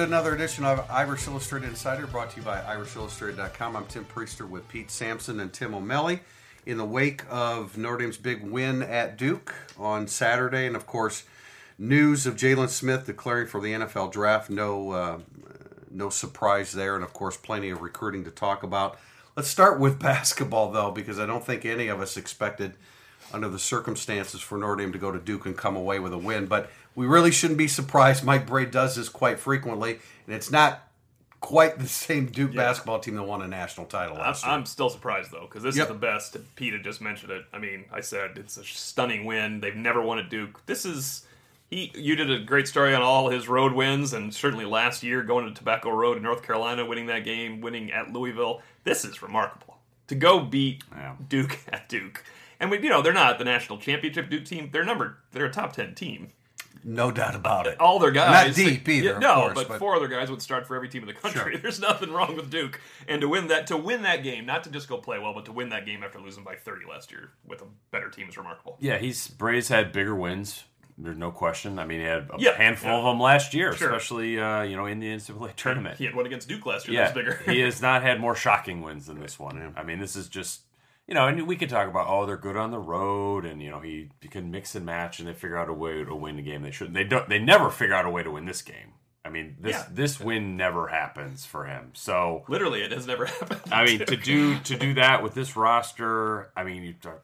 To another edition of Irish Illustrated Insider, brought to you by IrishIllustrated.com. I'm Tim Prister with Pete Sampson and Tim O'Malley. In the wake of Notre Dame's big win at Duke on Saturday, and of course, news of Jaylon Smith declaring for the NFL draft, no, uh, no surprise there, and of course, plenty of recruiting to talk about. Let's start with basketball, though, because I don't think any of us expected, under the circumstances, for Notre Dame to go to Duke and come away with a win. But we really shouldn't be surprised. Mike Brey does this quite frequently, and it's not quite the same Duke basketball team that won a national title I'm, year. I'm still surprised though because this Yep. is the best. Pete had just mentioned it. I mean, I said it's a stunning win. They've never won at Duke. This is he. You did a great story on all his road wins, and certainly last year going to Tobacco Road in North Carolina, winning that game, winning at Louisville. This is remarkable to go beat Duke at Duke. And we, you know, they're not the national championship Duke team. They're number. They're a top ten team. No doubt about it. All their guys, Not deep either, Yeah, of no, course, but, but- four other guys would start for every team in the country. Sure. There's nothing wrong with Duke, and to win that, to win that game, not to just go play well, but to win that game after losing by 30 last year with a better team is remarkable. Yeah, he's Brey's had bigger wins. There's no question. I mean, he had a Yeah, handful yeah. of them last year, Sure. especially uh, you know in the NCAA tournament. He had one against Duke last year. yeah, that was bigger. he has not had more shocking wins than this one. I mean, this is just you know, and we could talk about oh they're good on the road, and you know he, he can mix and match, and they figure out a way to win the game. They shouldn't. They don't. They never figure out a way to win this game. I mean, this Yeah. this win never happens for him. So Literally, it has never happened. I mean, to do to do that with this roster, I mean, you talk,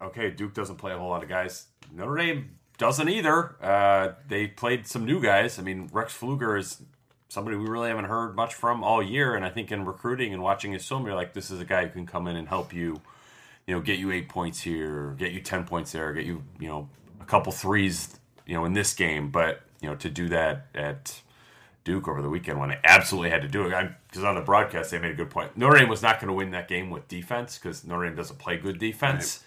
okay, Duke doesn't play a whole lot of guys. Notre Dame doesn't either. Uh, they played some new guys. I mean, Rex Pflueger is somebody we really haven't heard much from all year, and I think in recruiting and watching his film, you're like, this is a guy who can come in and help you. You know, get you eight points here, get you ten points there, get you you know a couple threes, you know, in this game. But you know, to do that at Duke over the weekend when they absolutely had to do it. Because on the broadcast, they made a good point. Notre Dame was not going to win that game with defense because Notre Dame doesn't play good defense.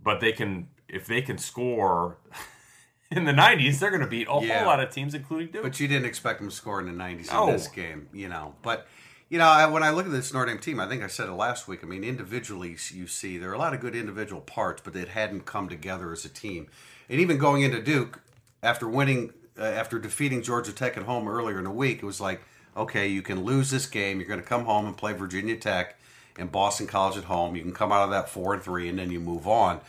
But they can, if they can score in the 90s, they're going to beat a Yeah. whole lot of teams, including Duke. But you didn't expect them to score in the 90s No. in this game, you know. But, you know, I, when I look at this Notre Dame team, I think I said it last week. I mean, individually, you see there are a lot of good individual parts, but it hadn't come together as a team. And even going into Duke, after winning, uh, after defeating Georgia Tech at home earlier in the week, it was like, okay, you can lose this game. You're going to come home and play Virginia Tech and Boston College at home. You can come out of that 4 and 3, and then you move on.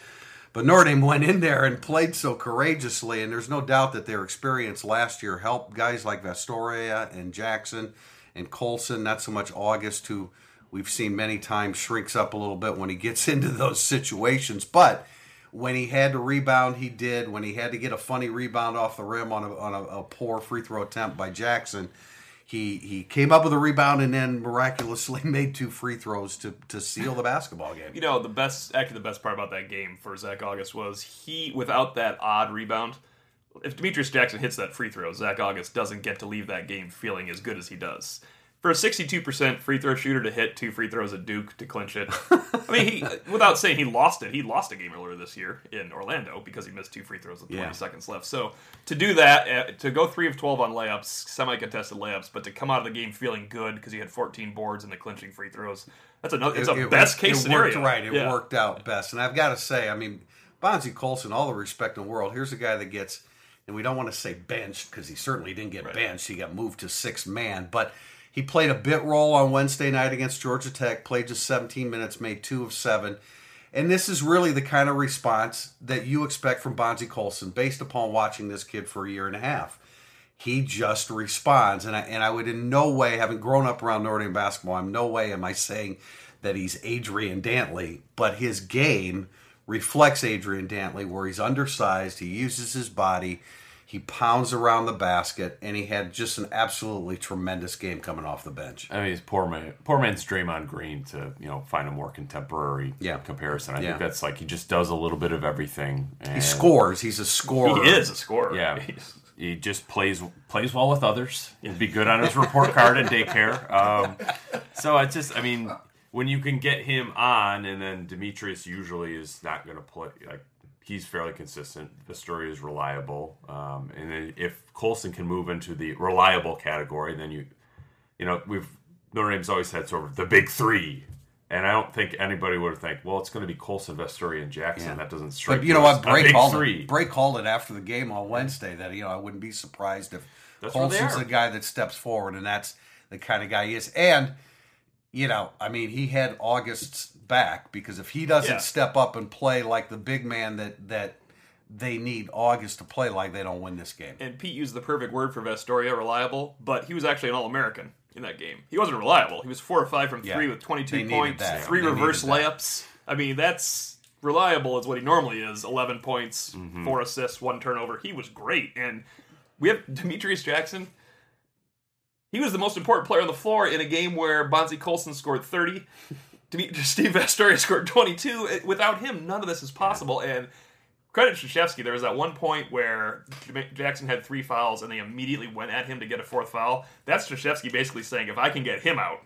But Notre Dame went in there and played so courageously, and there's no doubt that their experience last year helped guys like Vasturia and Jackson and Colson, not so much Auguste, who we've seen many times shrinks up a little bit when he gets into those situations. But when he had to rebound, he did. When he had to get a funny rebound off the rim on a, on a, a poor free throw attempt by Jackson, he he came up with a rebound and then miraculously made two free throws to, to seal the basketball game. You know, the best, actually, the best part about that game for Zach Auguste was he, without that odd rebound, if Demetrius Jackson hits that free throw, Zach Auguste doesn't get to leave that game feeling as good as he does. For a 62% free throw shooter to hit two free throws at Duke to clinch it, I mean, he, without saying he lost it, he lost a game earlier this year in Orlando because he missed two free throws with 20 Yeah. seconds left. So to do that, uh, to go three of 12 on layups, semi contested layups, but to come out of the game feeling good because he had 14 boards and the clinching free throws, that's another, it's a It- it best case it scenario. Worked right. It Yeah. worked out best. And I've got to say, I mean, Bonzi Colson, all the respect in the world. Here's a guy that gets, and we don't want to say benched because he certainly didn't get benched. He got moved to six man, but he played a bit role on Wednesday night against Georgia Tech. Played just 17 minutes, made two of seven. And this is really the kind of response that you expect from Bonzi Colson based upon watching this kid for a year and a half he just responds. And I, and I would in no way, having grown up around Notre Dame basketball, I'm no way am I saying that he's Adrian Dantley, but his game reflects Adrian Dantley, where he's undersized, he uses his body, He pounds around the basket, and he had just an absolutely tremendous game coming off the bench. I mean, it's poor man, poor man's Draymond Green to you know find a more contemporary Yeah. comparison. I Yeah. think that's like he just does a little bit of everything. And He scores. He's a scorer. He is a scorer. Yeah, he just plays plays well with others. He'd be good on his report card at daycare. Um, so I just, I mean, when you can get him on, and then Demetrius usually is not going to play. Like he's fairly consistent. The story is reliable, um, and then if Colson can move into the reliable category, then you, you know, we've Notre Dame's always had sort of the big three. And I don't think anybody would think, well, it's going to be Colson, Vasturia, and Jackson. Yeah. That doesn't strike But you know what? Brey called three. it. Brey called it after the game on Wednesday that you know I wouldn't be surprised if That's Colson's the guy that steps forward, and that's the kind of guy he is. And you know, I mean, he had Auguste's back because if he doesn't Yeah. step up and play like the big man that that they need Auguste to play like, they don't win this game. and Pete used the perfect word for Vasturia, reliable, but he was actually an All American in that game. He wasn't reliable. He was four or five from Yeah. three with 22 They points, that. three They reverse layups. I mean, that's reliable is what he normally is 11 points, Mm-hmm. four assists, one turnover. He was great. And we have Demetrius Jackson. He was the most important player on the floor in a game where Bonzi Colson scored 30. Demi- Steve Vasturia scored 22. Uh, without him, none of this is possible. And credit to. There was that one point where Jackson had three fouls, and they immediately went at him to get a fourth foul. That's Krzyzewski basically saying, if I can get him out,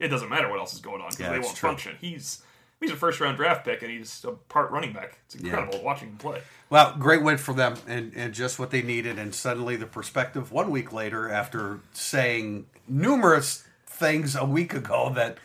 it doesn't matter what else is going on because Yeah, they won't true. function. He's he's a first round draft pick, and he's a part running back. It's incredible watching him play. Well, great win for them and, and just what they needed. And suddenly the perspective one week later, after saying numerous things a week ago that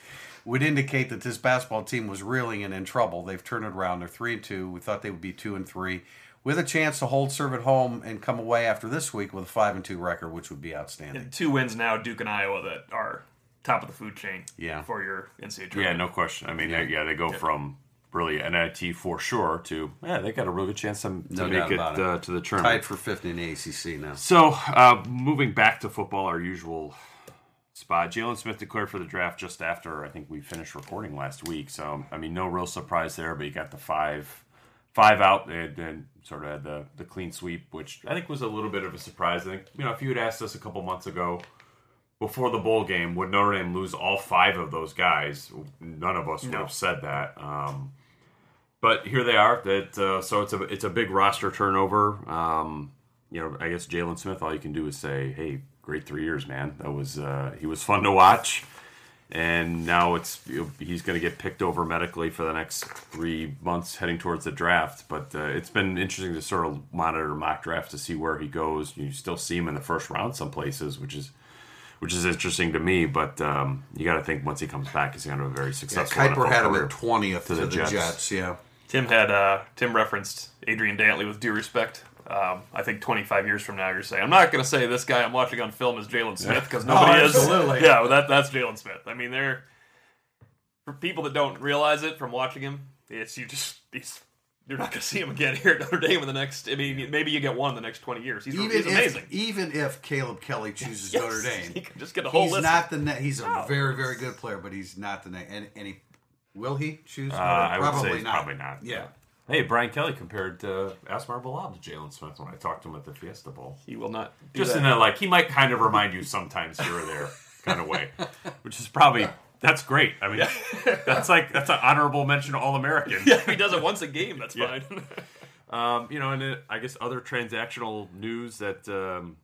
would indicate that this basketball team was reeling and in trouble, they've turned it around. They're three and two. We thought they would be two and three. With a chance to hold serve at home and come away after this week with a five and two record, which would be outstanding. And two wins now, Duke and Iowa, that are top of the food chain. Yeah. for your NCAA tournament. Yeah, no question. I mean, yeah, yeah they go from really NIT for sure to yeah, they got a really good chance to, to No make it about it. uh, to the tournament. Tied for fifth in the ACC now. So, uh, moving back to football, our usual spot. Jaylon Smith declared for the draft just after I think we finished recording last week. So, I mean, no real surprise there. But you got the five, five out, and then sort of had the the clean sweep, which I think was a little bit of a surprise. I think you know if you had asked us a couple months ago. Before the bowl game, would Notre Dame lose all five of those guys? None of us would No. have said that. Um, but here they are. That uh, so it's a it's a big roster turnover. Um, you know, I guess Jaylon Smith. All you can do is say, "Hey, great three years, man. That was uh, he was fun to watch." And now it's he's going to get picked over medically for the next three months, heading towards the draft. But uh, it's been interesting to sort of monitor mock draft to see where he goes. You still see him in the first round some places, which is which is interesting to me. But um, you got to think once he comes back, he's going to have a very Yeah, successful. Kiper NFL had him at twentieth to, the the, Jets. Jets. Yeah. Tim had uh, Tim referenced Adrian Dantley with due respect. Um, I think 25 years from now, you're saying I'm not going to say this guy I'm watching on film is Jaylon Smith because nobody is. absolutely. Yeah, well, that that's Jaylon Smith. I mean, they're for people that don't realize it from watching him. It's you just he's, you're not going to see him again here at Notre Dame in the next. I mean, maybe you get one in the next 20 years. He's, Even he's if, amazing. even if Caleb Kelly chooses Yes, Notre Dame, he can just get a whole he's list. not the. Ne- he's a No. very very good player, but he's not the. Ne- and, and he will he choose? Uh, Notre I Dame? would probably say not. probably not. Yeah. Hey, Brian Kelly compared uh, Asmar Bilal to Jaylon Smith when I talked to him at the Fiesta Bowl. he will not. Do Just that. in a like, he might kind of remind you sometimes here or there kind of way, which is probably that's great. I mean, that's like that's an honorable mention to All American. Yeah, if he does it once a game, that's fine. Um, you know, and uh, I guess other transactional news that um,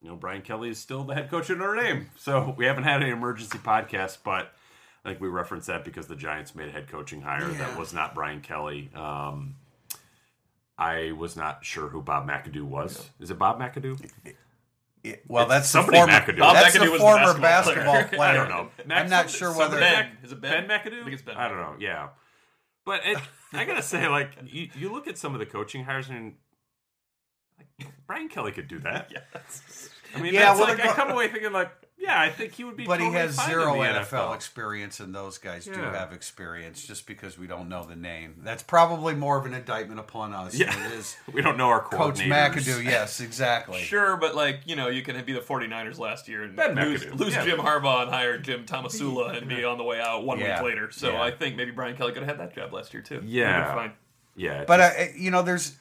you know Brian Kelly is still the head coach at Notre Dame. So we haven't had an emergency podcast, but I think we referenced that because the Giants made a head coaching hire that was not Brian Kelly. Um, I was not sure who Bob McAdoo was. Is it Bob McAdoo? Yeah, Well, It's that's somebody the former, McAdoo. Bob That's McAdoo the was the former basketball basketball player. player. I don't know. I'm not sure whether Ben is it Ben? Ben McAdoo? I think it's Ben. I don't know. Yeah, but it, I gotta say, like you, you look at some of the coaching hires and like, Brian Kelly could do that. Yes. I mean, Yeah, that's well, like I come away thinking like, yeah, I think he would be. But he has fine zero in the NFL, experience, and those guys do have experience. Just because we don't know the name, that's probably more of an indictment upon us Yeah. than it is We don't know our Coach coordinators. McAdoo. Yes, exactly. Sure, but like you know, you can be the 49ers last year and Ben lose, McAdoo. lose Yeah. Jim Harbaugh and hire Jim Tomsula and be on the way out one Yeah. week later. So Yeah. I think maybe Brian Kelly could have had that job last year too. Yeah. Fine. Yeah, But just- uh, you know, there's.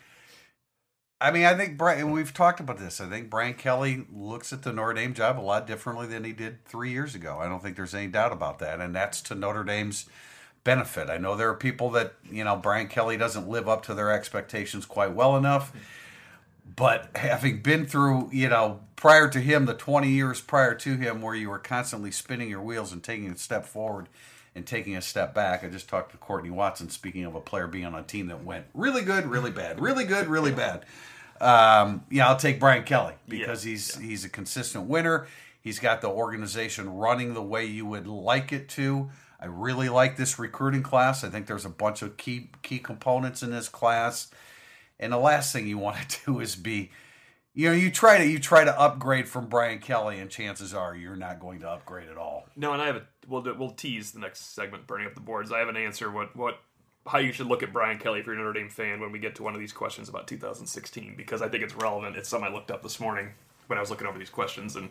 I mean, I think Brian, and we've talked about this. I think Brian Kelly looks at the Notre Dame job a lot differently than he did three years ago. I don't think there's any doubt about that, and that's to Notre Dame's benefit. I know there are people that you know Brian Kelly doesn't live up to their expectations quite well enough, but having been through, you know, prior to him, the 20 years prior to him, where you were constantly spinning your wheels and taking a step forward and taking a step back. I just talked to Courtney Watson, speaking of a player being on a team that went really good, really bad, really good, really bad. Um, yeah, I'll take Brian Kelly because Yeah, he's he's a consistent winner. He's got the organization running the way you would like it to. I really like this recruiting class. I think there's a bunch of key key components in this class. And the last thing you want to do is be, you know, you try to you try to upgrade from Brian Kelly, and chances are you're not going to upgrade at all. No, and I have a we'll we'll tease the next segment, burning up the boards. I have an answer what what how you should look at Brian Kelly if you're a Notre Dame fan when we get to one of these questions about 2016 because I think it's relevant. It's something I looked up this morning when I was looking over these questions, and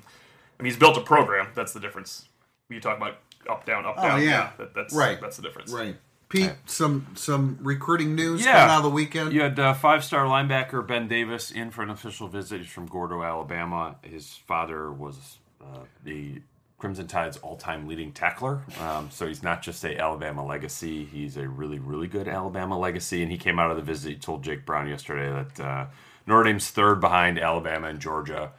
I mean he's built a program. That's the difference. You talk about up down up down. that, that's right. That's the difference. Right, Pete. Some some recruiting news Yeah. coming out of the weekend. You had uh, five-star linebacker Ben Davis in for an official visit. He's from Gordo, Alabama. His father was uh, the Crimson Tide's all-time leading tackler. Um, so he's not just a Alabama legacy; he's a really, really good Alabama legacy. And he came out of the visit. He told Jake Brown yesterday that uh, Notre Dame's third behind Alabama and Georgia.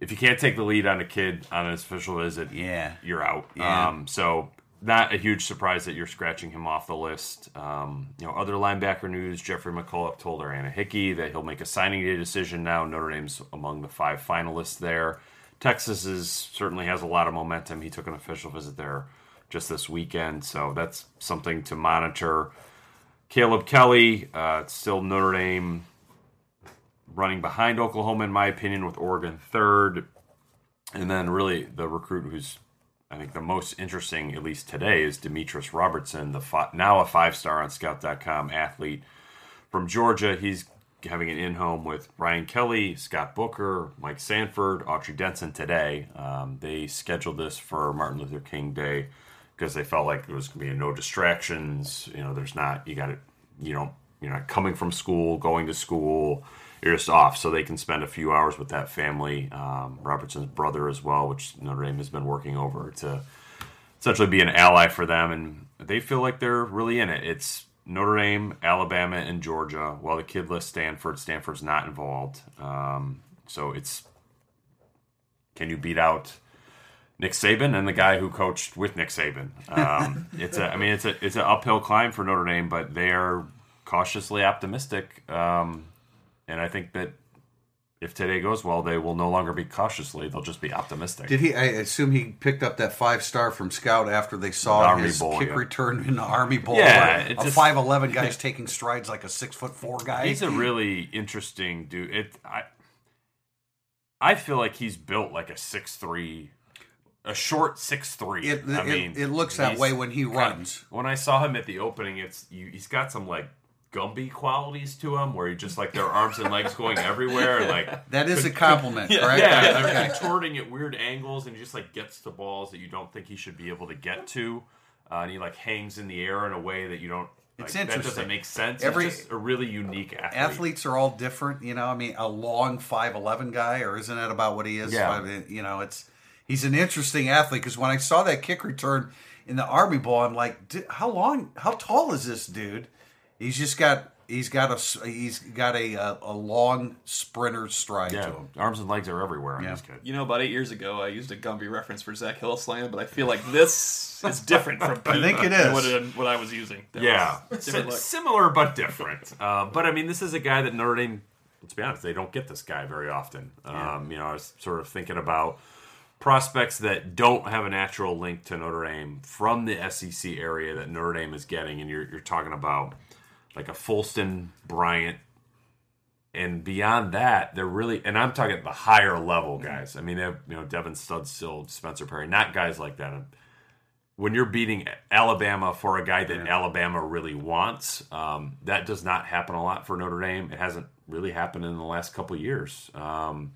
If you can't take the lead on a kid on an official visit, Yeah. you're out. Yeah. Um, so not a huge surprise that you're scratching him off the list. Um, you know, other linebacker news: Jeffrey McCulloch told our Anna Hickey that he'll make a signing day decision now. Notre Dame's among the five finalists there. Texas is certainly has a lot of momentum. He took an official visit there just this weekend, so that's something to monitor. Caleb Kelly, uh, still Notre Dame running behind Oklahoma, in my opinion, with Oregon third. And then really the recruit who's I think the most interesting, at least today, is Demetrius Robertson, the fi- now a five star on Scout.com athlete from Georgia. He's having an in home with Brian Kelly, Scott Booker, Mike Sanford, Autry Denson today. Um, they scheduled this for Martin Luther King Day because they felt like there was going to be no distractions. You know, there's not, you got to, you know, you're not coming from school, going to school. You're just off, so they can spend a few hours with that family. Um, Robertson's brother as well, which Notre Dame has been working over to essentially be an ally for them, and they feel like they're really in it. It's Notre Dame, Alabama, and Georgia. While the kid lists Stanford, Stanford's not involved. Um, so it's can you beat out Nick Saban and the guy who coached with Nick Saban? Um, it's a, I mean, it's a it's an uphill climb for Notre Dame, but they are cautiously optimistic. Um, and I think that if today goes well, they will no longer be cautiously; they'll just be optimistic. Did he? I assume he picked up that five star from Scout after they saw Army his Bowl, kick yeah. return in the Army Bowl. Yeah, a five eleven guy's taking strides like a six foot four guy. He's a really interesting dude. It I I feel like he's built like a six three, a short six three. It- I it- mean, it looks that way when he kind of- runs. when I saw him at the opening, it's you, he's got some like Gumby qualities to him, where he just like their arms and legs going everywhere, like that is a compliment, right? yeah, they're Okay. contorting at weird angles, and he just like gets to balls that you don't think he should be able to get to, uh, and he like hangs in the air in a way that you don't. Like, It's That interesting. doesn't make sense. Every- Every, just a really unique athlete. Athletes are all different, you know. I mean, a long five eleven guy, or isn't that about what he is? Yeah. Five- you know, it's he's an interesting athlete because when I saw that kick return in the Army Bowl, I'm like, "Dude, how long, how tall is this dude? He's just got he's got a s- he's got a a, a long sprinter stride Yeah, to him. arms and legs are everywhere on Yeah. this kid. You know, about eight years ago, I used a Gumby reference for Zach Hillsland, but I feel like this is different from Pete I think it is what, it, what I was using. That Yeah, was Si- similar but different. Um, but I mean, this is a guy that Notre Dame. Let's be honest, they don't get this guy very often. Um, You know, I was sort of thinking about prospects that don't have a natural link to Notre Dame from the SEC area that Notre Dame is getting, and you're you're talking about like a Folston Bryant. And beyond that, they're really, and I'm talking the higher level guys. I mean, they have, you know, Devin Studstill, Spencer Perry, not guys like that when you're beating Alabama for a guy that Alabama really wants, um, that does not happen a lot for Notre Dame. It hasn't really happened in the last couple of years. Um,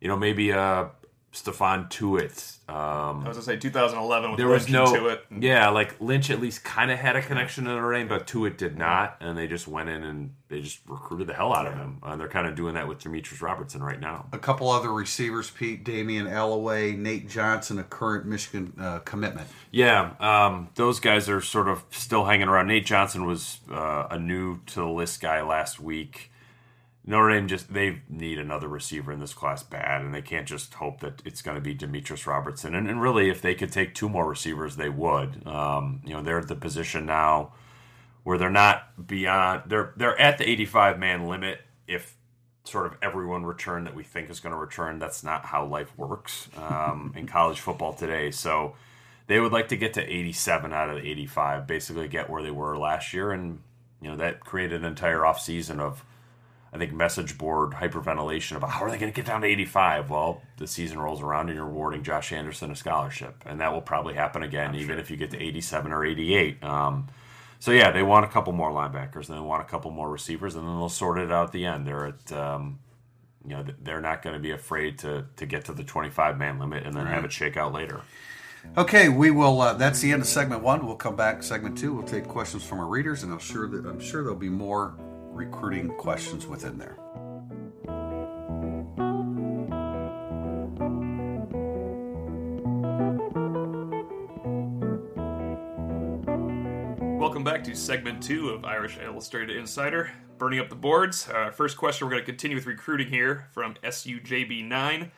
you know, maybe a Stephon Tuitt. Um, I was gonna say 2011 with there Lynch was no, to it. yeah, like Lynch at least kind of had a connection to Notre Dame, but Tuitt did not, and they just went in and they just recruited the hell out of him. Uh, they're kind of doing that with Demetrius Robertson right now. A couple other receivers, Pete, Damian Alloway, Nate Johnson, a current Michigan uh, commitment. Yeah, um, those guys are sort of still hanging around. Nate Johnson was uh, a new to the list guy last week. Notre Dame just they need another receiver in this class bad, and they can't just hope that it's going to be Demetrius Robertson. And, and really, if they could take two more receivers, they would. Um, you know, they're at the position now where they're not beyond they're they're at the 85 man limit if sort of everyone return that we think is going to return. That's not how life works um, in college football today. So they would like to get to 87 out of the 85, basically get where they were last year, and you know that created an entire off season of I think message board hyperventilation about how are they going to get down to 85. Well, the season rolls around and you're awarding Josh Anderson a scholarship, and that will probably happen again, even if you get to 87 or 88. Um, so yeah, they want a couple more linebackers, and they want a couple more receivers, and then they'll sort it out at the end. They're at um, you know they're not going to be afraid to to get to the 25 man limit and then have it shake out later. Okay, we will. Uh, that's the end of segment one. We'll come back segment two. We'll take questions from our readers, and I'm sure that I'm sure there'll be more recruiting questions within there. Welcome back to segment two of Irish Illustrated Insider. Burning up the boards. Uh, first question, we're going to continue with recruiting here from SUJB9. I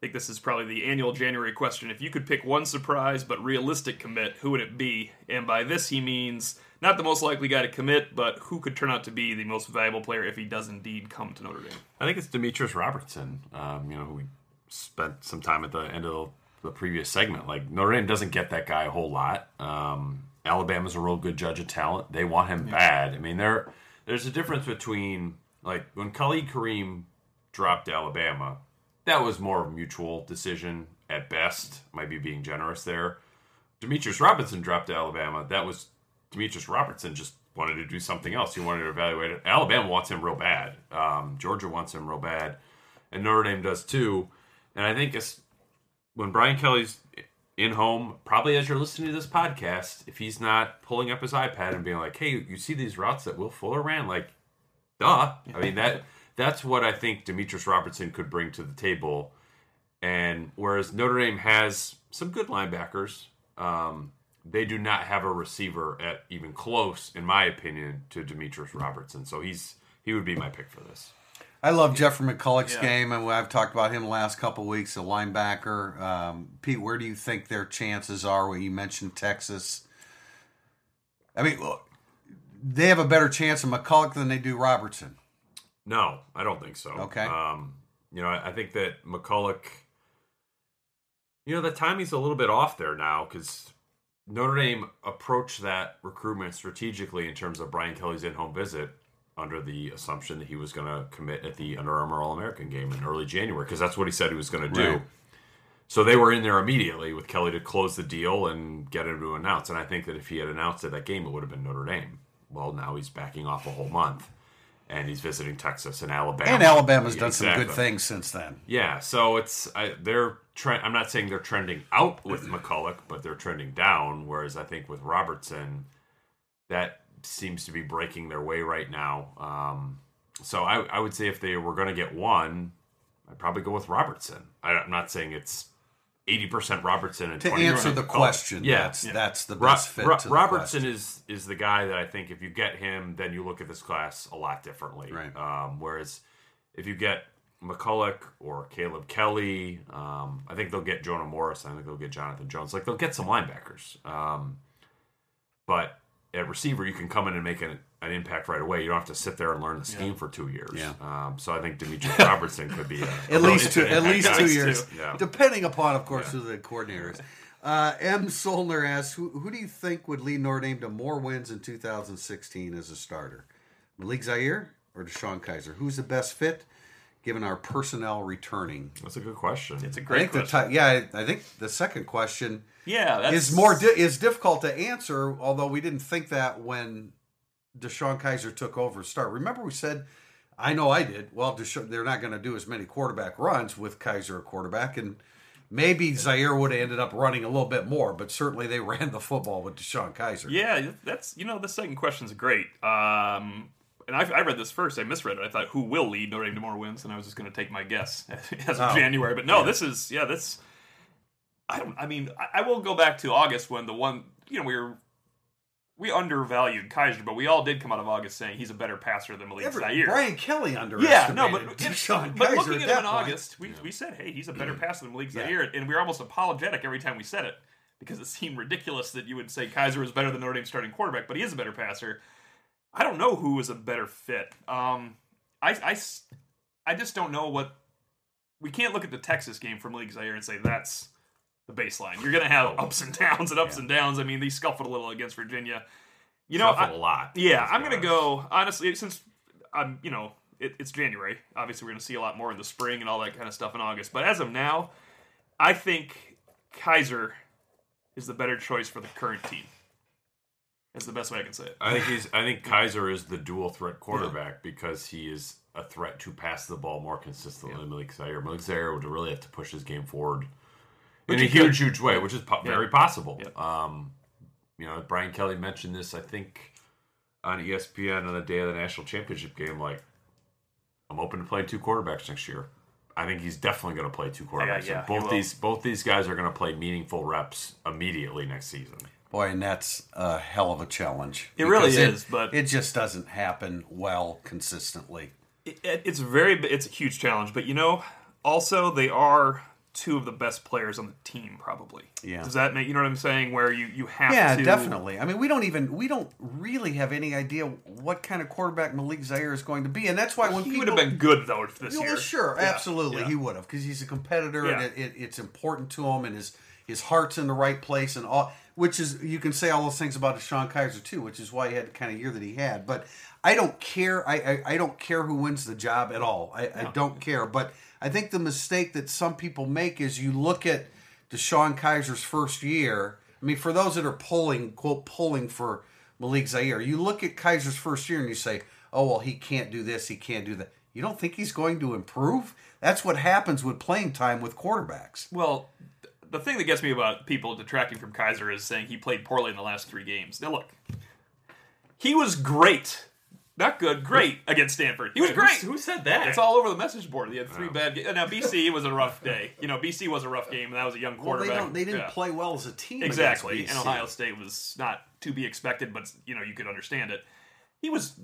think this is probably the annual January question. If you could pick one surprise but realistic commit, who would it be? And by this, he means not the most likely guy to commit, but who could turn out to be the most valuable player if he does indeed come to Notre Dame. I think it's Demetrius Robertson. Um, you know, who we spent some time at the end of the previous segment. Like Notre Dame doesn't get that guy a whole lot. Um, Alabama's a real good judge of talent. They want him bad. I mean, there there's a difference between like when Khalid Kareem dropped Alabama, that was more of a mutual decision at best. Might be being generous there. Demetrius Robinson dropped Alabama. That was Demetrius Robertson just wanted to do something else. He wanted to evaluate it. Alabama wants him real bad. Um, Georgia wants him real bad, and Notre Dame does too. And I think it's when Brian Kelly's in home, probably as you're listening to this podcast, if he's not pulling up his iPad and being like, "Hey, you see these routes that Will Fuller ran?" Like, duh. I mean that that's what I think Demetrius Robertson could bring to the table. And whereas Notre Dame has some good linebackers, um, they do not have a receiver at even close, in my opinion, to Demetrius Robertson. So he's he would be my pick for this. I love Jeffrey McCulloch's Yeah. game, and I've talked about him the last couple of weeks. A linebacker, um, Pete. Where do you think their chances are? When you mentioned Texas, I mean, look, they have a better chance of McCulloch than they do Robertson. No, I don't think so. Okay. Um, you know, I, I think that McCulloch, you know, the timing's a little bit off there now because Notre Dame approached that recruitment strategically in terms of Brian Kelly's in-home visit under the assumption that he was going to commit at the Under Armour All-American game in early January because that's what he said he was going to do. Right. So they were in there immediately with Kelly to close the deal and get him to announce. And I think that if he had announced at that game, it would have been Notre Dame. Well, now he's backing off a whole month, and he's visiting Texas and Alabama. And Alabama's done some good things since then. Yeah, so it's I, they're. Tre- I'm not saying they're trending out with McCulloch, but they're trending down. Whereas I think with Robertson, that seems to be breaking their way right now. Um, so I, I would say if they were going to get one, I'd probably go with Robertson. I, I'm not saying it's 80% Robertson and To 20% answer the question, Yeah, that's that's the Ro- best fit. Ro- Robertson is is the guy that I think if you get him, then you look at this class a lot differently. Right. Um, whereas if you get McCulloch or Caleb Kelly, um, I think they'll get Jonah Morris. I think they'll get Jonathan Jones. Like they'll get some linebackers. Um, but at receiver, you can come in and make an, an impact right away. You don't have to sit there and learn the scheme for two years. Yeah. Um, so I think Demetrius Robertson could be a, at least two, at least two years, Yeah. depending upon, of course, who the coordinator is. Uh, M. Solner asks, who, who do you think would lead Notre Dame to more wins in 2016 as a starter? Malik Zaire or DeShone Kizer? Who's the best fit, given our personnel returning? That's a good question. It's a I great think the question. ti- yeah, I I think the second question yeah, that's is more di- is difficult to answer. Although we didn't think that when DeShone Kizer took over start. Remember, we said, I know I did. Well, Desha- they're not going to do as many quarterback runs with Kizer a quarterback, and Maybe Zaire would have ended up running a little bit more, but certainly they ran the football with DeShone Kizer. Yeah, that's you know the second question's great. Um, and I, I read this first. I misread it. I thought who will lead Notre Dame to more wins, and I was just going to take my guess as of Oh. January. But no, this is yeah, this. I don't. I mean, I, I will go back to August when the one you know we were we undervalued Kizer, but we all did come out of August saying he's a better passer than Malik Every- Zaire. Brian Kelly under, Yeah, no, but, DeShone but Kizer looking at at him that in point. August, we, we said, hey, he's a better passer than Malik Yeah. Zaire, and we were almost apologetic every time we said it because it seemed ridiculous that you would say Kizer was better than Notre Dame's starting quarterback, but he is a better passer. I don't know who is a better fit. Um, I, I s- I just don't know what. We can't look at the Texas game from Malik Zaire and say that's the baseline. You're going to have oh, ups and downs and ups and downs. I mean, they scuffled a little against Virginia. You know, Shuffled I- a lot. yeah, I'm gonna go honestly since I'm you know it, it's January. Obviously, we're gonna see a lot more in the spring and all that kind of stuff in August. But as of now, I think Kizer is the better choice for the current team. That's the best way I can say it. I think he's. I think Kizer is the dual threat quarterback because he is a threat to pass the ball more consistently than Malik Zaire. Malik Zaire would really have to push his game forward in a he could. huge, huge way, which is po- very possible. Yeah. Um, you know, Brian Kelly mentioned this. I think on ESPN on the day of the national championship game. Like, I'm open to playing two quarterbacks next year. I think he's definitely going to play two quarterbacks. yeah, And he both these both these guys are going to play meaningful reps immediately next season. Boy, and that's a hell of a challenge. It really Because is, but- it just doesn't happen well consistently. it, it- it's very it's a huge challenge but you know also they are two of the best players on the team probably Yeah. does that make you know what i'm saying where you you have Yeah, to definitely. I mean, we don't even we don't really have any idea what kind of quarterback Malik Zaire is going to be, and that's why when he people would have been good though if this Yeah, year sure, Yeah, absolutely, yeah. he would have because he's a competitor and it, it, it's important to him, and his his heart's in the right place, and all. Which is you can say all those things about DeShone Kizer too, which is why he had the kind of year that he had. But I don't care. I I, I don't care who wins the job at all. I, I don't care. But I think the mistake that some people make is you look at DeShone Kizer's first year. I mean, for those that are pulling quote, pulling for Malik Zaire, you look at Kizer's first year and you say, oh, well, he can't do this, he can't do that. You don't think he's going to improve? That's what happens with playing time with quarterbacks. well the thing that gets me about people detracting from kizer is saying he played poorly in the last three games now look he was great not good great against stanford he was Wait, great Who, who said that? It's all over the message board. He had three oh. bad games. Now BC was a rough day. You know, BC was a rough game, and that was a young Well, quarterback. they, they didn't Yeah. play well as a team. exactly. BC. And Ohio State was not to be expected, but you know you could understand it. He was.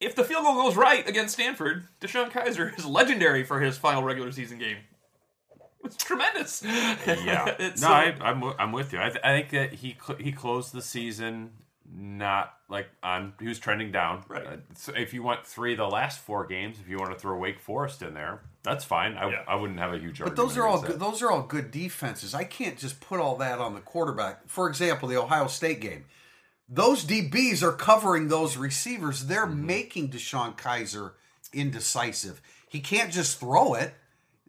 If the field goal goes right against Stanford, DeShone Kizer is legendary for his final regular season game. It's tremendous. yeah. It's, no, uh, I, I'm I'm with you. I, th- I think that he cl- he closed the season not like on he was trending down. Right. Uh, so if you want three of the last four games, if you want to throw Wake Forest in there, that's fine. I, Yeah. I wouldn't have a huge. But those are all good, those are all good defenses. I can't just put all that on the quarterback. For example, the Ohio State game. Those DBs are covering those receivers. They're Mm-hmm. making DeShone Kizer indecisive. He can't just throw it.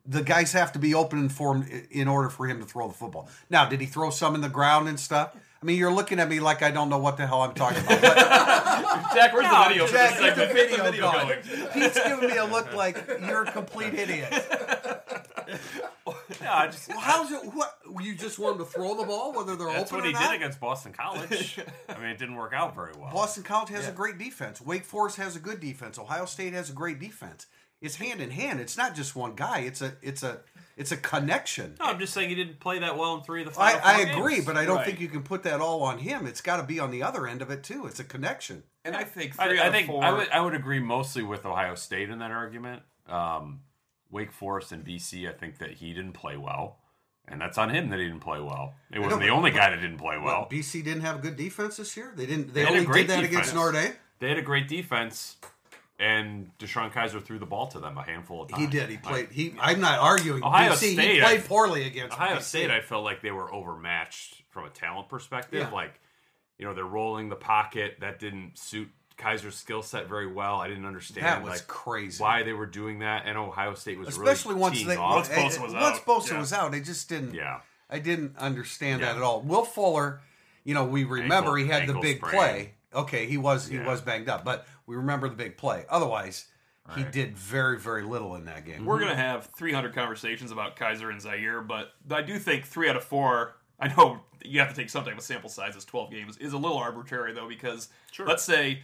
The guys have to be open for him i- in order for him to throw the football. Now, did he throw some in the ground and stuff? I mean, you're looking at me like I don't know what the hell I'm talking about. But Jack, where's the video? for Jack, this get the video, Get going. Pete's giving me a look like you're a complete idiot. Yeah, I just, Well, how's it? What you just want him to throw the ball, whether they're that's open what or he not? did against Boston College. I mean, it didn't work out very well. Boston College has a great defense. Wake Forest has a good defense. Ohio State has a great defense. It's hand in hand. It's not just one guy. It's a it's a it's a connection. No, I'm just saying he didn't play that well in three of the I, I agree, games. but I don't Right. think you can put that all on him. It's got to be on the other end of it too. It's a connection. And I think I, three I out of think four. I would I would agree mostly with Ohio State in that argument. Um, Wake Forest and BC, I think that he didn't play well, and that's on him that he didn't play well. It wasn't the but- only guy that didn't play well. Well, BC didn't have a good defense this year. They didn't. They, They only did that defense. against Notre Dame. They had a great defense, and DeShone Kizer threw the ball to them a handful of times. He did. He played. He. I'm not arguing. Ohio BC, He State, played I- poorly against Ohio BC. State, I felt like they were overmatched from a talent perspective. Yeah. Like, you know, they're rolling the pocket. That didn't suit Kizer's skill set very well. I didn't understand That was like crazy. why they were doing that. And Ohio State was especially really once teeing they off. Once Bosa was once out, Bosa yeah. was out, it just didn't. Yeah. I didn't understand Yeah. that at all. Will Fuller, you know, we remember Ankle- he had the big sprain. play. Okay, he was he was banged up, but we remember the big play. Otherwise, he did very, very little in that game. We're going to have 300 conversations about Kizer and Zaire, but I do think three out of four. I know you have to take some type of sample size. as 12 games is a little arbitrary though because let's say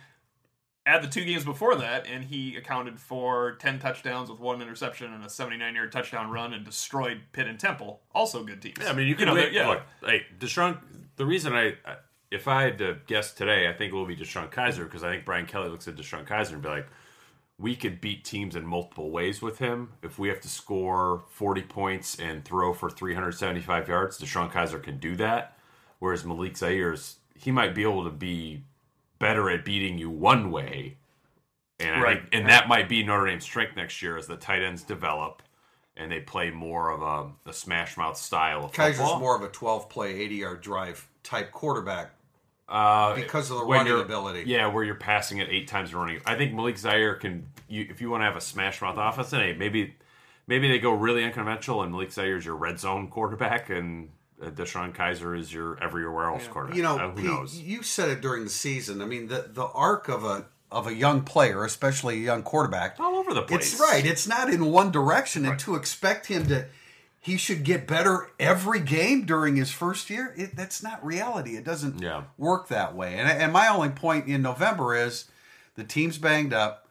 add the two games before that, and he accounted for 10 touchdowns with one interception and a 79 yard touchdown run and destroyed Pitt and Temple. Also good teams. Yeah, I mean, you can know, wait- yeah. look. Hey, DeShone. The reason I, I- if I had to guess today, I think it will be DeShone Kizer because I think Brian Kelly looks at DeShone Kizer and be like, we could beat teams in multiple ways with him. If we have to score 40 points and throw for 375 yards, DeShone Kizer can do that. Whereas Malik Zaire's, he might be able to be better at beating you one way. And, Right. think, and that might be Notre Dame's strength next year as the tight ends develop and they play more of a, a smash mouth style of Kizer's football. more of a 12 play, 80 yard drive type quarterback Uh, because of the running ability. Yeah, where you're passing it eight times running. I think Malik Zaire can. You, if you want to have a smash mouth offense, then hey, maybe maybe they go really unconventional, and Malik Zaire is your red zone quarterback, and uh, DeShone Kizer is your everywhere else quarterback. You know, Uh, who Pete, knows? you said it during the season. I mean, the the arc of a of a young player, especially a young quarterback, all over the place. It's right. It's not in one direction, and to expect him to, he should get better every game during his first year. It, that's not reality. It doesn't Yeah. work that way. And and my only point in November is the team's banged up,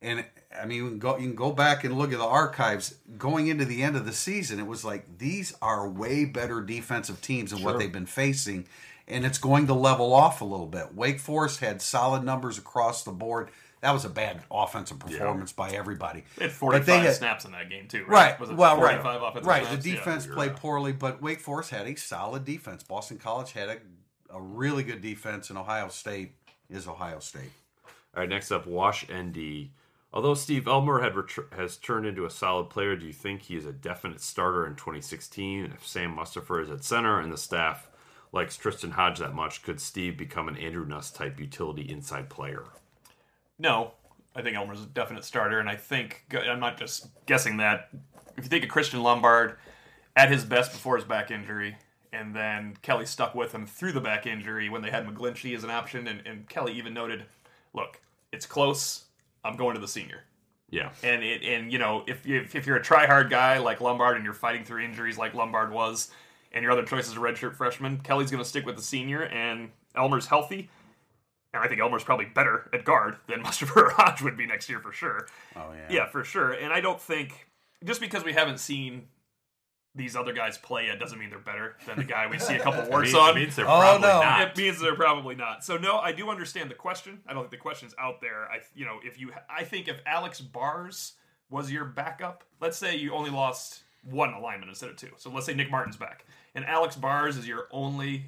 and I mean, you can go you can go back and look at the archives. Going into the end of the season, it was like these are way better defensive teams than what they've been facing, and it's going to level off a little bit. Wake Forest had solid numbers across the board. That was a bad offensive performance by everybody. They had 45 they had- snaps in that game too, right? Right. Well, 45 right. Right. snaps? The Yeah. defense played poorly, but Wake Forest had a solid defense. Boston College had a, a really good defense, and Ohio State is Ohio State. All right, next up, Wash ND. Although Steve Elmer had has turned into a solid player, do you think he is a definite starter in 2016? If Sam Mustipher is at center and the staff likes Tristan Hodge that much, could Steve become an Andrew Nuss type utility inside player? No, I think Elmer's a definite starter, and I think I'm not just guessing that. If you think of Christian Lombard at his best before his back injury, and then Kelly stuck with him through the back injury when they had McGlinchey as an option, and, and Kelly even noted, "Look, it's close. I'm going to the senior." Yeah. And it, and you know, if you if you're a try hard guy like Lombard and you're fighting through injuries like Lombard was, and your other choice is a redshirt freshman, Kelly's going to stick with the senior, and Elmer's healthy. And I think Elmer's probably better at guard than Mustipher or Hodge would be next year for sure. Oh yeah. Yeah, for sure. And I don't think just because we haven't seen these other guys play yet doesn't mean they're better than the guy we see a couple warts It on. means they're Oh, probably no. not. It means they're probably not. So no, I do understand the question. I don't think the question's out there. I you know if you I think if Alex Bars was your backup, let's say you only lost one alignment instead of two. So let's say Nick Martin's back, and Alex Bars is your only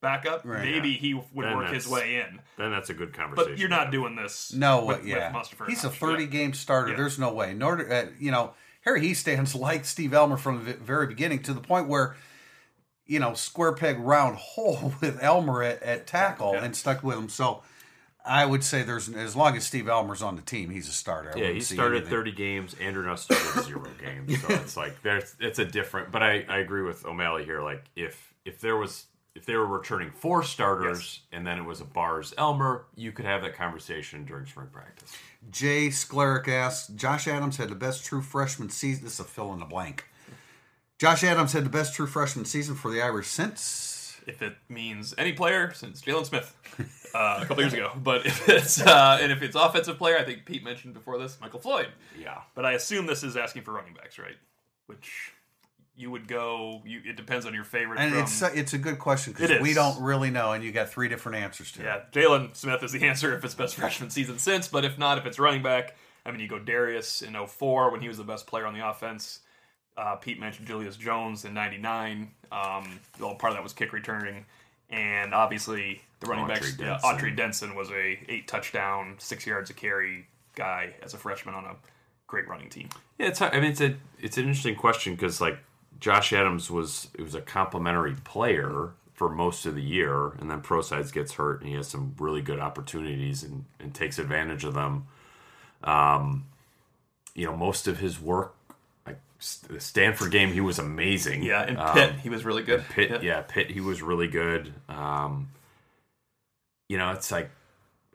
backup. Right. maybe he would Then work his way in. Then that's a good conversation. But you're not doing this. No, with, yeah. with Mustipher He's a 30 Yeah. game starter. Yeah. There's no way. Nor, uh, you know, Harry Hiestand like Steve Elmer from the very beginning to the point where, you know, square peg round hole with Elmer at, at tackle Yeah. and stuck with him. So I would say there's as long as Steve Elmer's on the team, he's a starter. I Yeah, he started anything. 30 games. Andrew Nuss started zero games. So it's like there's it's a different. But I, I agree with O'Malley here. Like if if there was if they were returning four starters Yes. and then it was a Bars Elmer, you could have that conversation during spring practice. Jay Skleric asks Josh Adams had the best true freshman season. This is a fill in the blank. Josh Adams had the best true freshman season for the Irish since. if it means any player since Jaylon Smith uh, a couple years ago. But if it's uh, and if it's offensive player, I think Pete mentioned before this Michael Floyd. Yeah. But I assume this is asking for running backs, right? Which you would go. You, it depends on your favorite. And from, it's it's a good question because we don't really know, and you got three different answers to it. yeah, Jaylon Smith is the answer if it's best freshman season since. But if not, if it's running back, I mean, you go Darius in 04 when he was the best player on the offense. Uh, Pete mentioned Julius Jones in '99. Um, well, part of that was kick returning, and obviously the running Autry backs. Yeah, Denson. Autry Denson was a eight touchdown, six yards a carry guy as a freshman on a great running team. Yeah, it's. I mean, it's a it's an interesting question because like Josh Adams was it was a complimentary player for most of the year, and then Prosise gets hurt, and he has some really good opportunities and and takes advantage of them. Um, you know, most of his work, like the Stanford game, he was amazing. Yeah, and Um, Pitt, he was really good. Pitt, yeah. Pitt, he was really good. Um, you know, it's like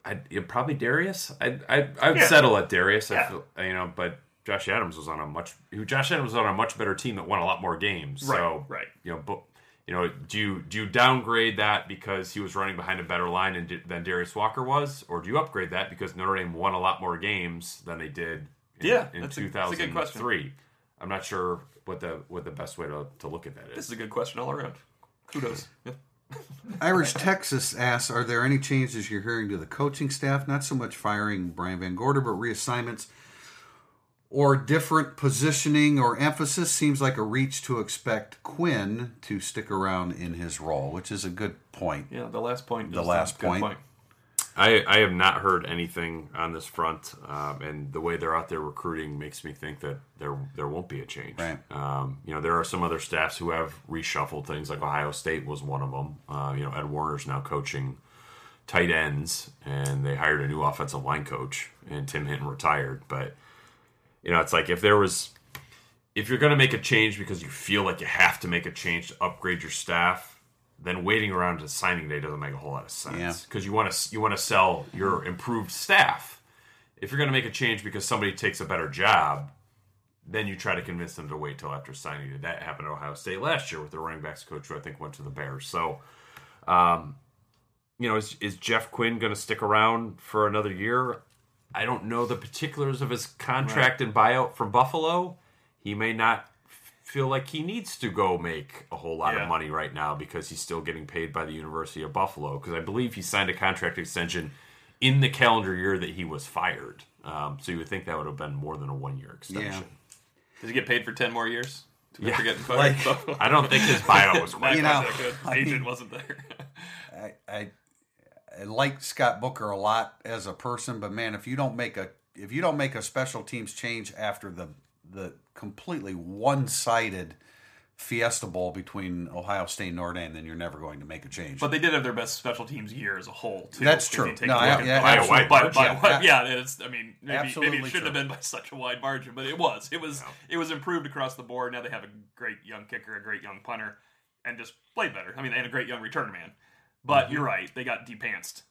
I'd probably Darius. I'd I'd, I'd Yeah. settle at Darius. I feel, you know, but Josh Adams was on a much Josh Adams was on a much better team that won a lot more games. so right. you know, but you know, do you do you downgrade that because he was running behind a better line and, than Darius Walker was, or do you upgrade that because Notre Dame won a lot more games than they did? In, Yeah, in that's a- two that's a thousand good question. three. I'm not sure what the what the best way to, to look at that is. This is. is a good question all around. Kudos. Yeah. Irish Texas asks, are there any changes you're hearing to the coaching staff? Not so much firing Brian Van Gorder, but reassignments or different positioning or emphasis. Seems like a reach to expect Quinn to stick around in his role, which is a good point. Yeah, the last point. The last a good point. I, I have not heard anything on this front, um, and the way they're out there recruiting makes me think that there there won't be a change. Right. Um, you know, there are some other staffs who have reshuffled things, like Ohio State was one of them. Uh, you know, Ed Warinner's now coaching tight ends, and they hired a new offensive line coach, and Tim Hinton retired. But you know, it's like if there was, if you're going to make a change because you feel like you have to make a change to upgrade your staff, then waiting around to signing day doesn't make a whole lot of sense Yeah. because you want to you want to sell your improved staff. If you're going to make a change because somebody takes a better job, then you try to convince them to wait till after signing day. That happened at Ohio State last year with their running backs coach, who I think went to the Bears. So, um, you know, is, is Jeff Quinn going to stick around for another year? I don't know the particulars of his contract and buyout from Buffalo. He may not feel like he needs to go make a whole lot Yeah. of money right now because he's still getting paid by the University of Buffalo. Because I believe he signed a contract extension in the calendar year that he was fired. Um, so you would think that would have been more than a one year extension. Does he get paid for ten more years? To Yeah. for getting fired? I don't think his buyout was quite You That know, wasn't good. I mean- wasn't there. I, I I like Scott Booker a lot as a person, but man, if you don't make a if you don't make a special teams change after the the completely one sided Fiesta Bowl between Ohio State and Notre Dame, then you're never going to make a change. But they did have their best special teams year as a whole. Too, That's true. No, a I- look yeah, the- By a wide By, margin. by, Yeah. yeah, it's. I mean, maybe, maybe it shouldn't true. have been by such a wide margin, but it was. It was. It was improved across the board. Now they have a great young kicker, a great young punter, and just played better. I mean, they had a great young return man. But you're right, they got depantsed.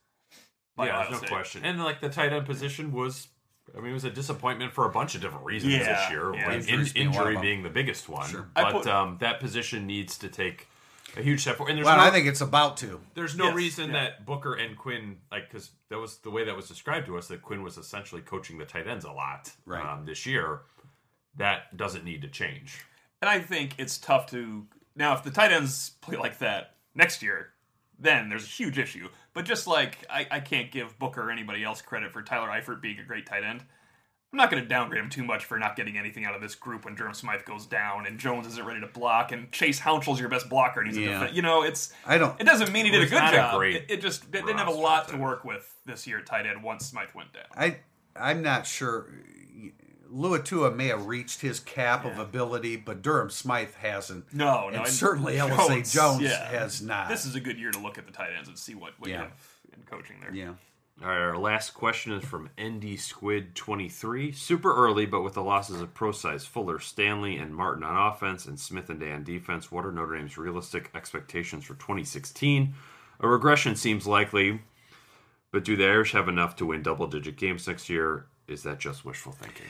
by yeah, Ohio there's no State. question. And like the tight end position was, I mean, it was a disappointment for a bunch of different reasons Yeah, this year. yeah. like in, being one of injury being the biggest one. I But put- um, that position needs to take a huge step forward. And there's well, no, I think it's about to. there's no Yes, reason yeah. that Booker and Quinn, like, because that was the way that was described to us, that Quinn was essentially coaching the tight ends a lot Right. um, this year. That doesn't need to change. And I think it's tough to now if the tight ends play like that next year, then there's a huge issue. But just like I, I can't give Booker or anybody else credit for Tyler Eifert being a great tight end. I'm not going to downgrade him too much for not getting anything out of this group when Durham Smythe goes down and Jones isn't ready to block and Chase Hounshell's your best blocker and he's Yeah. a. You know, it's I don't. it doesn't mean he did a good a job. great it, it just they didn't have a lot to work with this year at tight end once Smythe went down. I I'm not sure. Luatua may have reached his cap of ability, but Durham Smythe hasn't. No, no, and and certainly Alizé Jones yeah. has not. This is a good year to look at the tight ends and see what, what Yeah. you have in coaching there. yeah. All right, our last question is from ND Squid 23. Super early, but with the losses of Procise Fuller, Stanley, and Martin on offense, and Smith and Day on defense, what are Notre Dame's realistic expectations for 2016? A regression seems likely, but do the Irish have enough to win double digit games next year? Is that just wishful thinking?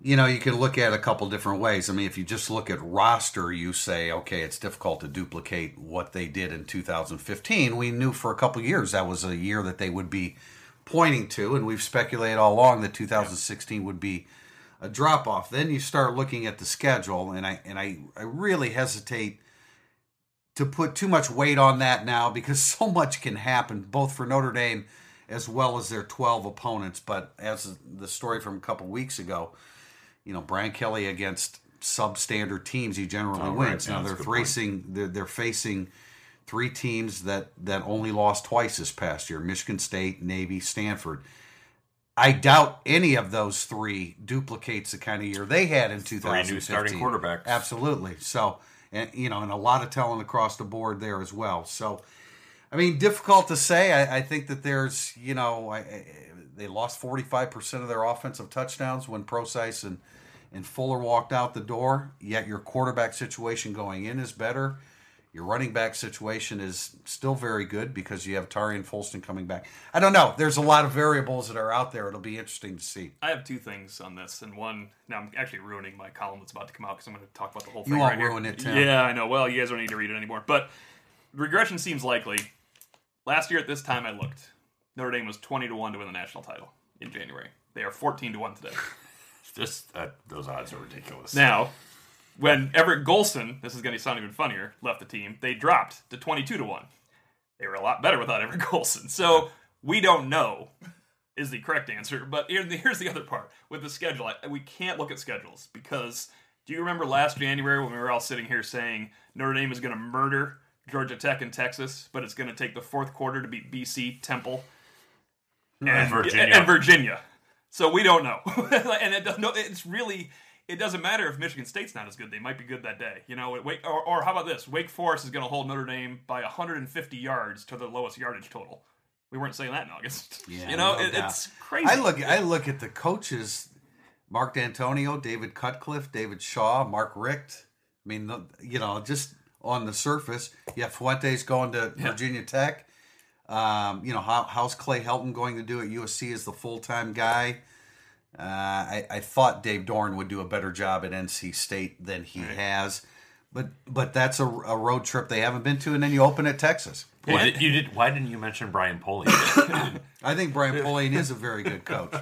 You know, you can look at a couple different ways. I mean, if you just look at roster, you say, okay, it's difficult to duplicate what they did in 2015. We knew for a couple years that was a year that they would be pointing to, and we've speculated all along that 2016 would be a drop off. Then you start looking at the schedule, and I and I, I really hesitate to put too much weight on that now because so much can happen both for Notre Dame as well as their 12 opponents. But as the story from a couple weeks ago, you know, Brian Kelly against substandard teams, he generally Oh, right. wins. Yeah, now they're facing they're, they're facing three teams that that only lost twice this past year: Michigan State, Navy, Stanford. I doubt any of those three duplicates the kind of year they had in 2015. new starting quarterbacks. Absolutely. So, and you know, and a lot of talent across the board there as well. So, I mean, difficult to say. I, I think that there's, you know, I, they lost 45% of their offensive touchdowns when Procise and, and Fuller walked out the door. Yet your quarterback situation going in is better. Your running back situation is still very good because you have Tarean Folston coming back. I don't know. There's a lot of variables that are out there. It'll be interesting to see. I have two things on this, and one now I'm actually ruining my column that's about to come out because I'm going to talk about the whole thing. You won't right here. it, Tim. Yeah, I know. Well, you guys don't need to read it anymore. But regression seems likely. Last year at this time, I looked. Notre Dame was 20 to one to win the national title in January. They are 14 to one today. Just uh, those odds are ridiculous. Now, when Everett Golson, this is going to sound even funnier, left the team, they dropped to 22 to 1. They were a lot better without Everett Golson. So we don't know is the correct answer. But here, here's the other part with the schedule. I, we can't look at schedules because do you remember last January when we were all sitting here saying Notre Dame is going to murder Georgia Tech and Texas, but it's going to take the fourth quarter to beat BC, Temple, and Virginia. and Virginia. So we don't know, and it does, no, it's really it doesn't matter if Michigan State's not as good; they might be good that day. You know, or, or how about this? Wake Forest is going to hold Notre Dame by 150 yards to the lowest yardage total. We weren't saying that in August. Yeah, you know, no it, it's crazy. I look I look at the coaches, Mark Dantonio, David Cutcliffe, David Shaw, Mark Richt. I mean, you know, just on the surface, yeah, Fuente's going to Virginia Tech. Um, you know, how, how's Clay Helton going to do at USC as the full time guy? Uh, I, I thought Dave Doeren would do a better job at NC State than he has, but but that's a, a road trip they haven't been to, and then you open at Texas. You did, you did. Why didn't you mention Brian Polian? I think Brian Polian is a very good coach,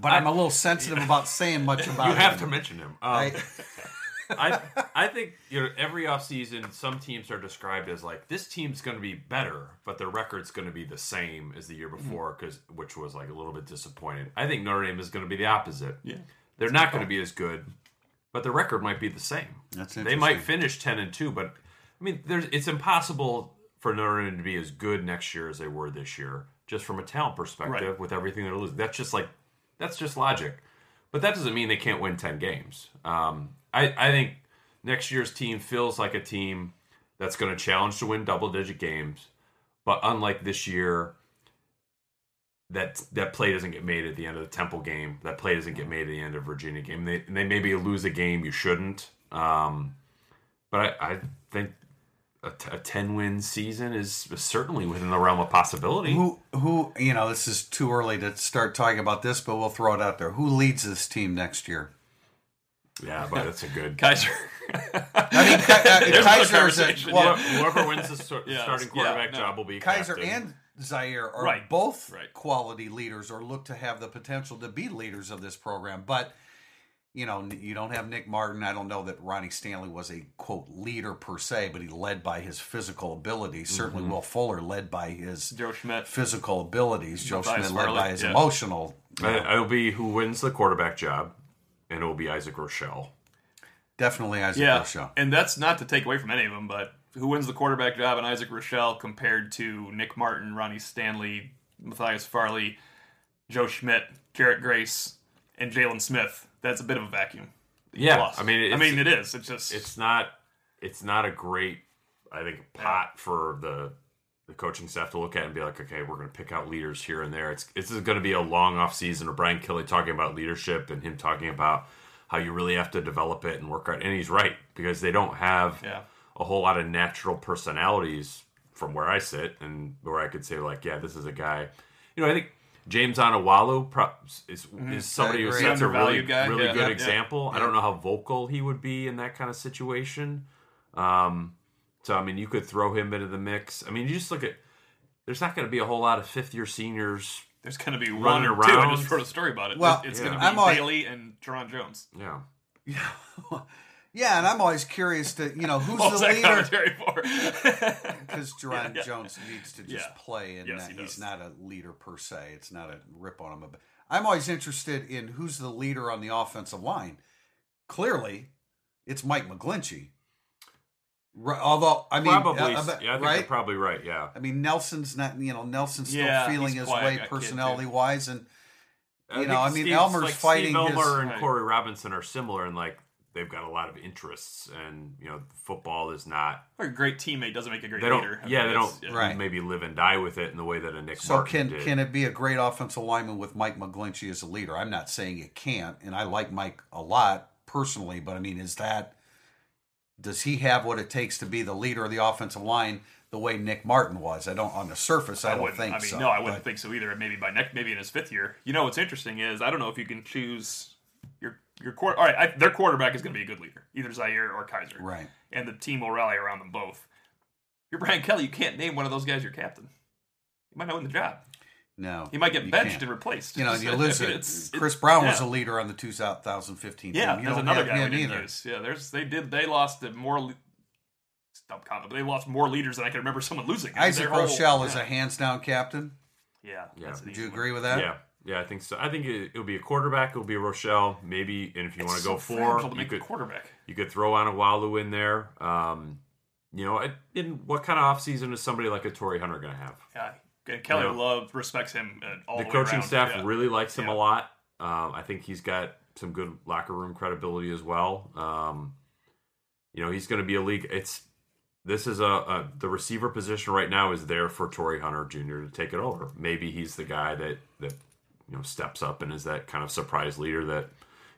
but I'm a little sensitive about saying much about you have him. to mention him. Um, I, I I think you know every offseason some teams are described as like this team's going to be better, but their record's going to be the same as the year before because which was like a little bit disappointing. I think Notre Dame is going to be the opposite. Yeah. They're not going to be as good, but their record might be the same. That's they might finish ten and two, but I mean, there's it's impossible for Notre Dame to be as good next year as they were this year, just from a talent perspective Right. with everything they're losing. That's just like that's just logic. But that doesn't mean they can't win 10 games. Um, I, I think next year's team feels like a team that's going to challenge to win double digit games. But unlike this year, that that play doesn't get made at the end of the Temple game. That play doesn't get made at the end of Virginia game. They, they maybe lose a game you shouldn't. Um, but I, I think a, t- a 10 win season is certainly within the realm of possibility. who who you know this is too early to start talking about this, but we'll throw it out there. Who leads this team next year? Yeah, but that's a good. Kizer. I mean, Ki- uh, There's another a, well, Whoever wins the sto- Yeah, starting yeah, quarterback no. job will be Kizer captain. and Zaire are Right, both right. quality leaders or look to have the potential to be leaders of this program. But you know, you don't have Nick Martin. I don't know that Ronnie Stanley was a quote leader per se, but he led by his physical abilities. Certainly, Mm-hmm. Will Fuller led by his Joe Schmidt. physical abilities. Joe Matthias Schmidt led Farley, by his yeah. emotional. Uh, It'll be who wins the quarterback job, and it will be Isaac Rochell. Definitely Isaac Yeah, Rochell. and that's not to take away from any of them, but who wins the quarterback job in Isaac Rochell compared to Nick Martin, Ronnie Stanley, Matthias Farley, Joe Schmidt, Jarrett Grace, and Jaylon Smith? That's a bit of a vacuum. Yeah, Lost. I mean, I mean, it is. It's just It's not. It's not a great, I think, pot for the the coaching staff to look at and be like, okay, we're going to pick out leaders here and there. It's this is going to be a long off season of Brian Kelly talking about leadership and him talking about how you really have to develop it and work out. And he's right because they don't have Yeah. a whole lot of natural personalities from where I sit and where I could say like, yeah, this is a guy. You know, I think James Onwualu pro- is is somebody who agree. sets a really guy. really Yeah, good yeah. example. I don't know how vocal he would be in that kind of situation. Um, so I mean, you could throw him into the mix. I mean, you just look at. There's not going to be a whole lot of fifth year seniors. there's going to be one Running or two. I just wrote a story about it. Well, it's yeah. going to be I'm always- Bailey and Jarron Jones. Yeah, Yeah, Yeah, and I'm always curious to you know who's What was the that leader for? because Jarron yeah. Jones needs to just Yeah. play, and Yes, he he's not a leader per se. It's not a rip on him. But I'm always interested in who's the leader on the offensive line. Clearly, it's Mike McGlinchey. Right, although I mean, probably. uh, uh, yeah, I think right? you're probably right. Yeah, I mean, Nelson's not. You know, Nelson's still Yeah, feeling his way that kid, personality-wise, and I You know, I mean, Steve's- Elmer's like fighting Steve his- Elmer and Corey Robinson are similar in like they've got a lot of interests, and you know, football is not. Or a great teammate doesn't make a great They don't. leader. I yeah, mean, they don't yeah. Right. maybe live and die with it in the way that a Nick so Martin can did. can it be a great offensive lineman with Mike McGlinchey as a leader? I'm not saying it can't, and I like Mike a lot personally, but I mean, is that does he have what it takes to be the leader of the offensive line the way Nick Martin was? I don't on the surface. I, don't wouldn't- think I mean, so. no, I wouldn't but- think so either. Maybe by next, maybe in his fifth year. You know what's interesting is I don't know if you can choose your your quarter. All right, I, their quarterback is going to be a good leader, either Zaire or Kizer, Right. And the team will rally around them both. You're Brian Kelly. You can't name one of those guys your captain. You might not win the job. No, He might get benched can't. and replaced. You know, you lose it. it's- Chris it- Brown was yeah. a leader on the 2015 Yeah, team. You there's another guy we him didn't either. use. Yeah, there's they did they lost the more. le- Stop comment, but they lost more leaders than I can remember someone losing. I mean, Isaac whole- Rochell is yeah. a hands down captain. Yeah, yeah. Would easy you one. agree with that? Yeah, yeah, I think so. I think it, it'll be a quarterback. It'll be a Rochell, maybe. And if you It's want to so go four, to you could quarterback. you could throw Onwualu in there. Um, you know, it- in what kind of offseason is somebody like a Torii Hunter going to have? Yeah, and Kelly Yeah. love respects him uh, all the the, coaching staff Yeah. really likes him Yeah. a lot. Um, I think he's got some good locker room credibility as well. Um, you know, he's going to be a league. It's this is a, a the receiver position right now is there for Torii Hunter Jr. to take it over. Maybe he's the guy that that you know steps up and is that kind of surprise leader that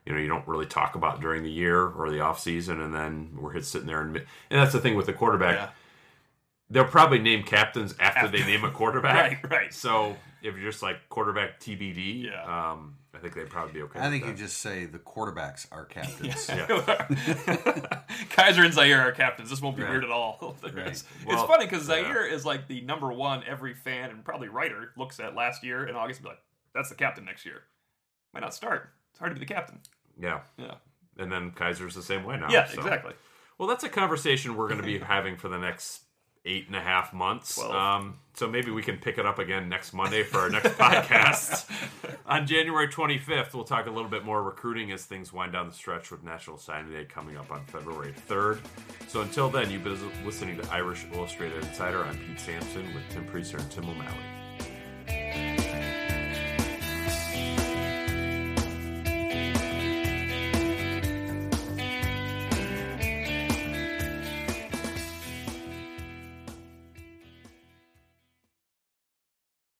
you know you don't really talk about during the year or the off season, and then we're hit sitting there and and that's the thing with the quarterback. Yeah. They'll probably name captains after, they name a quarterback. Right, right. So if you're just like quarterback TBD, Yeah. um, I think they'd probably be okay. I with think that. you just say the quarterbacks are captains. Kizer and Zaire are captains. This won't be Right. weird at all. Right. it's Well, funny because yeah. Zaire is like the number one every fan and probably writer looks at last year in August and be like, that's the captain next year. Might not start. It's hard to be the captain. yeah. Yeah. And then Kizer's the same way now. Yeah, so. exactly. Well, that's a conversation we're going to be having for the next eight and a half months. Um, so maybe we can pick it up again next Monday for our next podcast. On January 25th, we'll talk a little bit more recruiting as things wind down the stretch with National Signing Day coming up on February 3rd. So until then, you've been listening to Irish Illustrated Insider. I'm Pete Sampson with Tim Prister and Tim O'Malley.